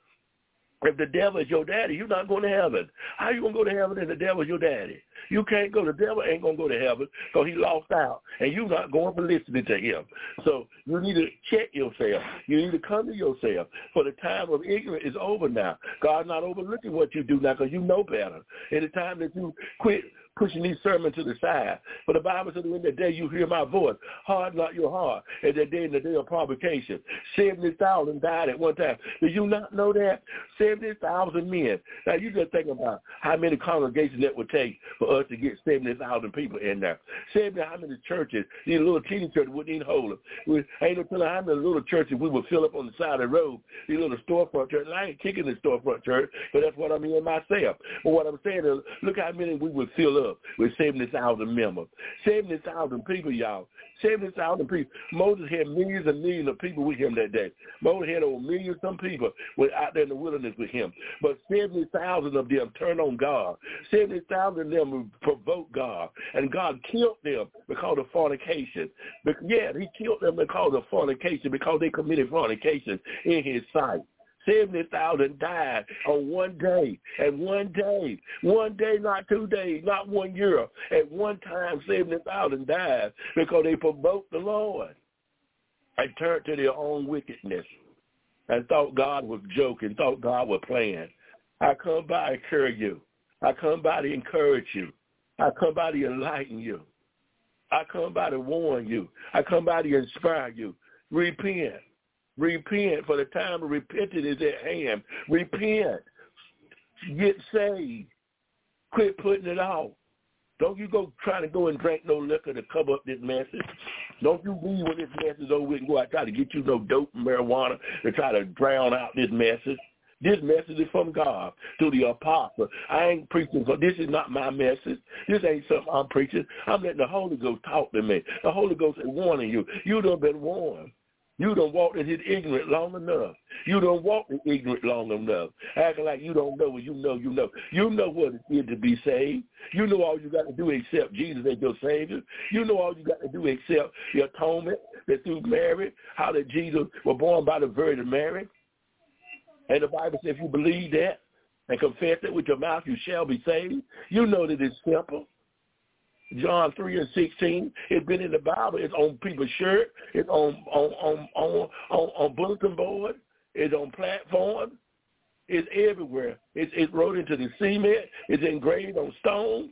If the devil is your daddy, you're not going to heaven. How you going to go to heaven if the devil is your daddy? You can't go. The devil ain't going to go to heaven because he lost out, and you're not going for listening to him. So you need to check yourself. You need to come to yourself. For the time of ignorance is over now. God's not overlooking what you do now because you know better. In the time that you quit pushing these sermons to the side. But the Bible says, when the day you hear my voice, hard not your heart, and the day in the day of provocation. 70,000 died at one time. Did you not know that? 70,000 men. Now, you just think about how many congregations that would take for us to get 70,000 people in there. 70, how many churches, these little teeny churches wouldn't even hold them. We, ain't no telling how many little churches we would fill up on the side of the road, these little storefront churches. I ain't kicking the storefront church, but that's what I mean myself. But what I'm saying is, look how many we would fill up with 70,000 members. 70,000 people, y'all. 70,000 people. Moses had millions and millions of people with him that day. Moses had over millions some people were out there in the wilderness with him. But 70,000 of them turned on God. 70,000 of them provoked God. And God killed them because of fornication. But yeah, he killed them because of fornication, because they committed fornication in his sight. 70,000 died on one day. and one day. One day, not two days, not one year. At one time, 70,000 died because they provoked the Lord and turned to their own wickedness and thought God was joking, thought God was playing. I come by to encourage you. I come by to encourage you. I come by to enlighten you. I come by to warn you. I come by to inspire you. Repent. Repent, for the time of repentance is at hand. Repent. Get saved. Quit putting it off. Don't you go try to go and drink no liquor to cover up this message. Don't you leave when this message over with and go out try to get you no dope and marijuana to try to drown out this message. This message is from God to the apostle. I ain't preaching this is not my message. This ain't something I'm preaching. I'm letting the Holy Ghost talk to me. The Holy Ghost is warning you. You done been warned. You don't walk in his ignorant long enough. You don't walk in ignorant long enough. Acting like you don't know what you know you know. You know what it is to be saved. You know all you got to do accept Jesus as your Savior. You know all you got to do accept the atonement that through Mary, how that Jesus was born by the Virgin Mary. And the Bible says if you believe that and confess it with your mouth, you shall be saved. You know that it's simple. John 3 and 16. It's been in the Bible. It's on people's shirt. It's on on on on on, on bulletin board. It's on platform. It's everywhere. It's it's wrote into the cement. It's engraved on stone.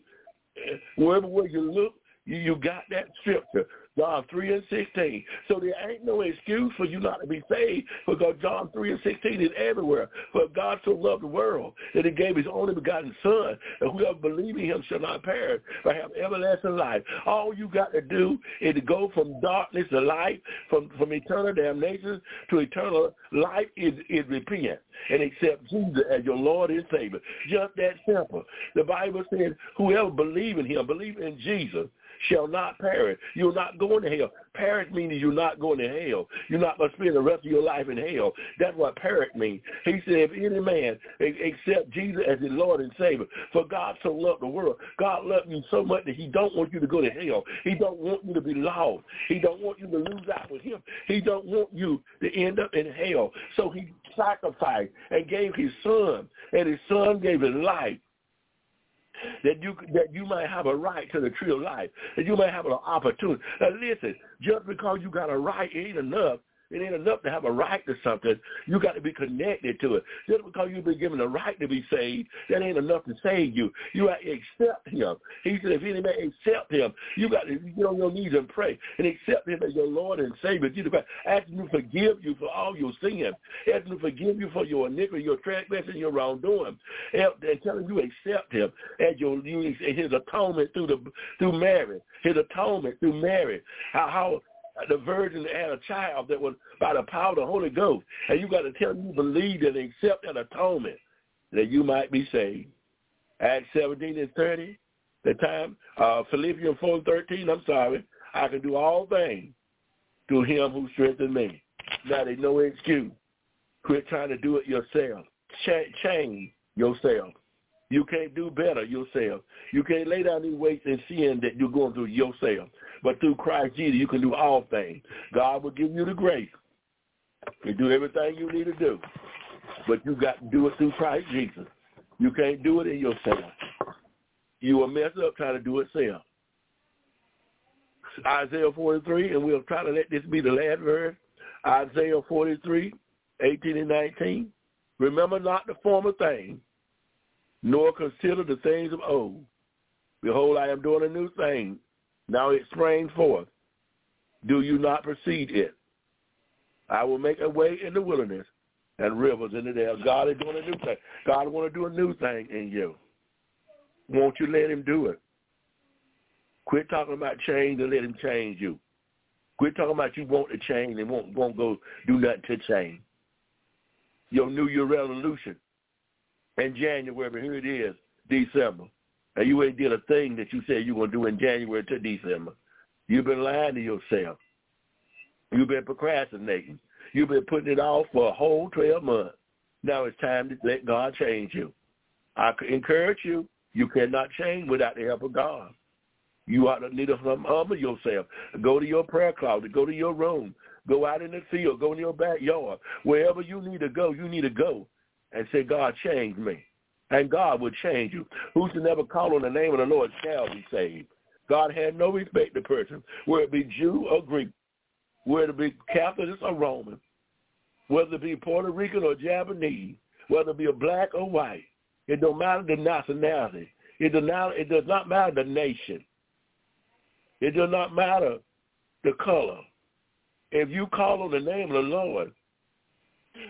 Eh, wherever where you look, you, you got that scripture. John 3 and 16. So there ain't no excuse for you not to be saved because John 3 and 16 is everywhere. But God so loved the world that he gave his only begotten son and whoever believes in him shall not perish but have everlasting life. All you got to do is to go from darkness to light, from, from eternal damnation to eternal life is, is repent and accept Jesus as your Lord and Savior. Just that simple. The Bible says whoever believes in him, believe in Jesus, shall not perish. You're not going to hell. Perish means you're not going to hell. You're not going to spend the rest of your life in hell. That's what perish means. He said, if any man accept Jesus as his Lord and Savior, for God so loved the world, God loved you so much that he don't want you to go to hell. He don't want you to be lost. He don't want you to lose out with him. He don't want you to end up in hell. So he sacrificed and gave his son, and his son gave his life that you that you might have a right to the tree of life, that you might have an opportunity. Now listen, just because you got a right ain't enough. It ain't enough to have a right to something. You got to be connected to it. Just because you've been given the right to be saved, that ain't enough to save you. You got to accept him. He said, if any man accept him, you got to get on your knees and pray and accept him as your Lord and Savior. Jesus Christ. Ask him to forgive you for all your sin. Ask him to forgive you for your iniquity, your transgression, your wrongdoing. And tell him you accept him as your you, his atonement through the through Mary. His atonement through Mary. How, how the virgin had a child that was by the power of the Holy Ghost. And you got to tell you believe and accept that atonement that you might be saved. Acts 17 and 30, the time, uh, Philippians 4 and 13, I'm sorry, I can do all things through him who strengthens me. Now there's no excuse. Quit trying to do it yourself. Ch- change yourself. You can't do better yourself. You can't lay down these weights and sin that you're going through yourself. But through Christ Jesus, you can do all things. God will give you the grace to do everything you need to do. But you got to do it through Christ Jesus. You can't do it in yourself. You will mess up trying to do it self. Isaiah 43, and we'll try to let this be the last verse. Isaiah 43, 18 and 19. Remember not the former things, nor consider the things of old. Behold, I am doing a new thing. Now it sprang forth. Do you not perceive it? I will make a way in the wilderness and rivers in the desert. God is doing a new thing. God want to do a new thing in you. Won't you let him do it? Quit talking about change and let him change you. Quit talking about you want to change and won't, won't go do nothing to change. Your New Year resolution in January, here it is, December. And you ain't did a thing that you said you were to do in January to December. You've been lying to yourself. You've been procrastinating. You've been putting it off for a whole 12 months. Now it's time to let God change you. I encourage you, you cannot change without the help of God. You ought to need to humble yourself. Go to your prayer closet. Go to your room. Go out in the field. Go in your backyard. Wherever you need to go, you need to go and say, God, change me and God will change you. Who should never call on the name of the Lord shall be saved. God had no respect to person, whether it be Jew or Greek, whether it be Catholic or Roman, whether it be Puerto Rican or Japanese, whether it be a black or white. It don't matter the nationality. It does not, it does not matter the nation. It does not matter the color. If you call on the name of the Lord,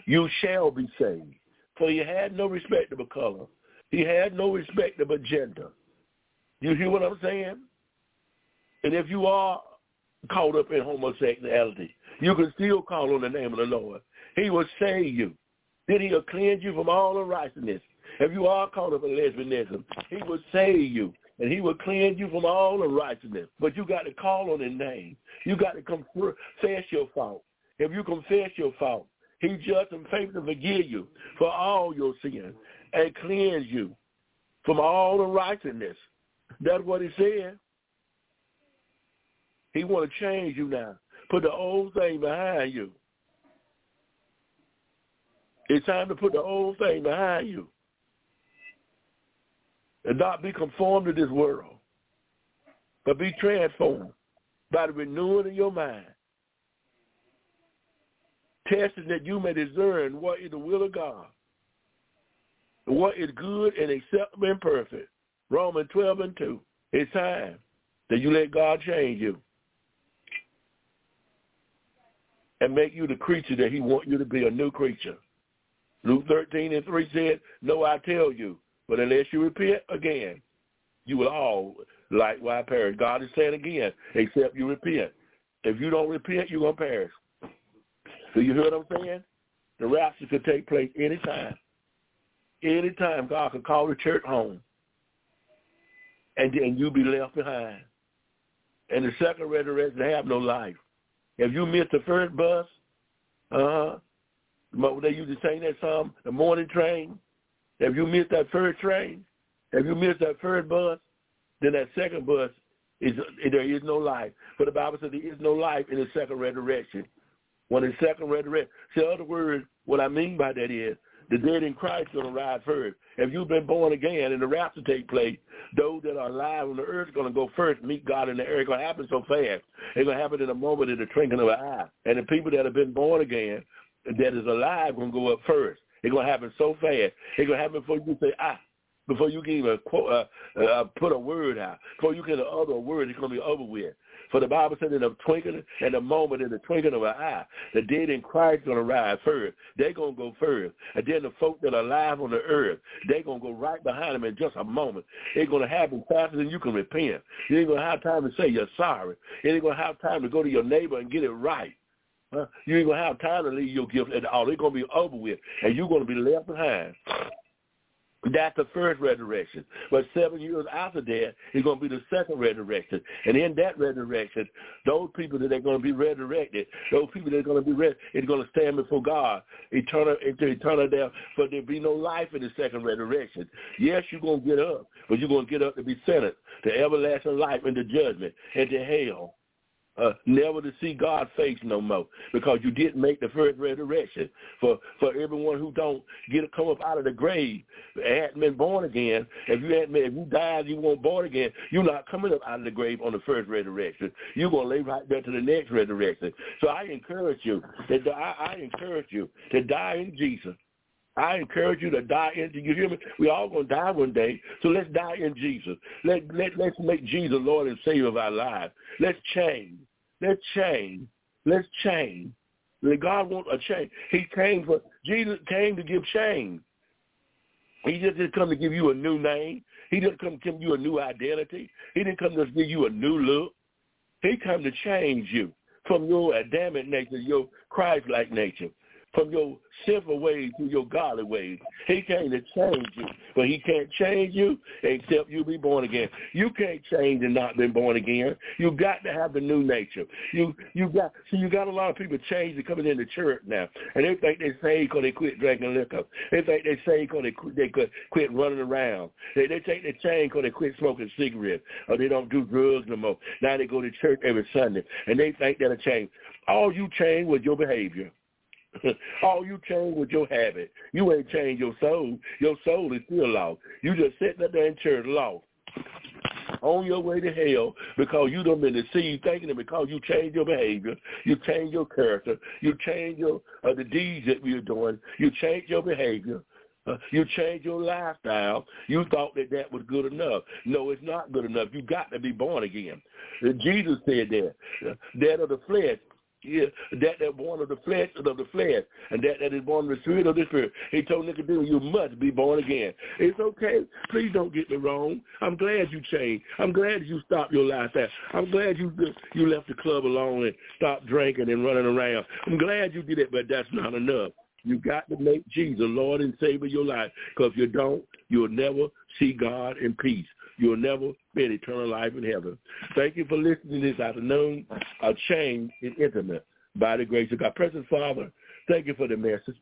you shall be saved. For he had no respect of color. He had no respect of a gender. You hear what I'm saying? And if you are caught up in homosexuality, you can still call on the name of the Lord. He will save you. Then he'll cleanse you from all unrighteousness. If you are caught up in lesbianism, he will save you. And he will cleanse you from all unrighteousness. But you got to call on his name. You got to confess your fault. If you confess your fault, He's just and faithful to forgive you for all your sins and cleanse you from all unrighteousness. That's what he said. He want to change you now. Put the old thing behind you. It's time to put the old thing behind you. And not be conformed to this world, but be transformed by the renewing of your mind testing that you may discern what is the will of God, what is good and acceptable and perfect. Romans 12 and 2. It's time that you let God change you and make you the creature that he wants you to be, a new creature. Luke 13 and 3 said, No, I tell you, but unless you repent again, you will all likewise perish. God is saying again, except you repent. If you don't repent, you're going to perish. Do you hear what I'm saying? The rapture could take place anytime. Anytime God can call the church home. And then you be left behind. And the second resurrection have no life. If you miss the first bus, uh-huh, they used to sing that song, the morning train. If you miss that first train, if you miss that first bus, then that second bus is there is no life. But the Bible says there is no life in the second resurrection when the second resurrection. See, other words, what I mean by that is the dead in Christ going to rise first. If you've been born again and the rapture take place, those that are alive on the earth are going to go first, meet God in the air. It's going to happen so fast. It's going to happen in a moment, in the twinkling of an eye. And the people that have been born again, that is alive, going to go up first. It's going to happen so fast. It's going to happen before you say, ah, before you can even quote, uh, uh, put a word out, before you can utter a word, it's going to be over with. For the Bible said in a twinkling, in a moment, in the twinkling of an eye, the dead in Christ going to rise first. They're going to go first. And then the folk that are alive on the earth, they're going to go right behind them in just a moment. It's going to happen faster than you can repent. You ain't going to have time to say you're sorry. You ain't going to have time to go to your neighbor and get it right. Huh? You ain't going to have time to leave your gift at all. It's going to be over with, and you're going to be left behind. That's the first resurrection. But seven years after that is going to be the second resurrection. And in that resurrection, those people that are going to be resurrected, those people that are going to be res- is going to stand before God eternal into eternal death, but there'll be no life in the second resurrection. Yes, you're going to get up, but you're going to get up to be sentenced to everlasting life into judgment, and to hell uh, never to see God's face no more because you didn't make the first resurrection. For for everyone who don't get come up out of the grave, hadn't been born again. If you hadn't been, if you died, you weren't born again. You're not coming up out of the grave on the first resurrection. You're gonna lay right there to the next resurrection. So I encourage you that I, I encourage you to die in Jesus. I encourage you to die into you hear me? We all gonna die one day. So let's die in Jesus. Let let let's make Jesus Lord and Savior of our lives. Let's change. Let's change. Let's change. Let God want a change. He came for Jesus came to give change. He just didn't come to give you a new name. He didn't come to give you a new identity. He didn't come to give you a new look. He come to change you from your Adamic nature, your Christ-like nature from your sinful ways to your godly ways. He came to change you, but he can't change you except you be born again. You can't change and not been born again. You got to have the new nature. You you got so you got a lot of people changing coming into church now, and they think they say because they quit drinking liquor. They think they say because they quit, they could quit running around. They they take they change because they quit smoking cigarettes or they don't do drugs no more. Now they go to church every Sunday, and they think that'll change. All you change was your behavior. All you change with your habit. You ain't changed your soul. Your soul is still lost. You just sitting up there in church lost. On your way to hell because you don't been deceived thinking that because you change your behavior, you change your character, you change your uh, the deeds that you're doing, you change your behavior, uh, you change your lifestyle. You thought that that was good enough. No, it's not good enough. You got to be born again. Jesus said that. Uh, that of the flesh yeah, that that born of the flesh is of the flesh, and that that is born of the spirit of the spirit. He told Nicodemus, "You must be born again." It's okay. Please don't get me wrong. I'm glad you changed. I'm glad you stopped your lifestyle. I'm glad you you left the club alone and stopped drinking and running around. I'm glad you did it, but that's not enough. You got to make Jesus Lord and Savior your life, because if you don't, you'll never see God in peace. You'll never spend eternal life in heaven. Thank you for listening this afternoon. A change is intimate by the grace of God. Present Father, thank you for the message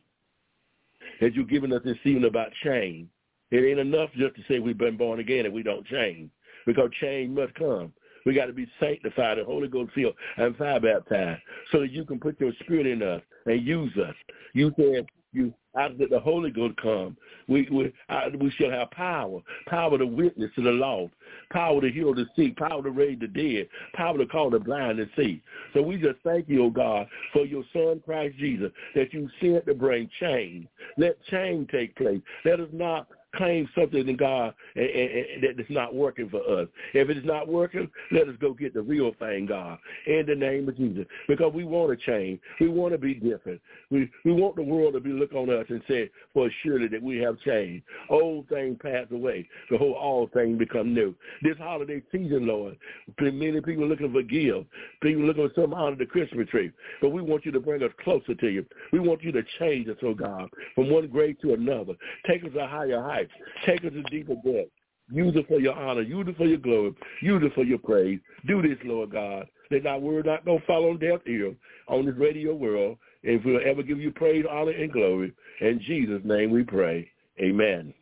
that you've given us this evening about change. It ain't enough just to say we've been born again and we don't change, because change must come. We got to be sanctified and Holy Ghost filled and fire baptized so that you can put your spirit in us and use us. You said you after the Holy Ghost come, we we uh, we shall have power, power to witness to the lost, power to heal the sick, power to raise the dead, power to call the blind to see. So we just thank you, O oh God, for your Son Christ Jesus that you sent to bring change. Let change take place. Let us not claim something in God and, and, and that is not working for us. If it is not working, let us go get the real thing, God, in the name of Jesus. Because we want to change. We want to be different. We we want the world to be look on us and say for surely that we have changed. Old things pass away. The whole all things become new. This holiday season, Lord, many people looking for gifts. People looking for some under the Christmas tree. But we want you to bring us closer to you. We want you to change us, oh God, from one grade to another. Take us a higher height life. Take us to deeper depths. Use it for your honor. Use it for your glory. Use it for your praise. Do this, Lord God. Let our word not go fall on deaf ear on this radio world. If we'll ever give you praise, honor, and glory. In Jesus' name we pray. Amen.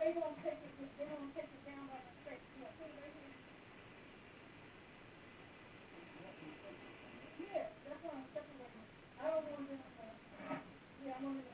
They gonna take it, they gonna take it down by the state, what, put it right here? Yeah, that's why I'm stepping separating. I don't want them, uh, yeah, I'm only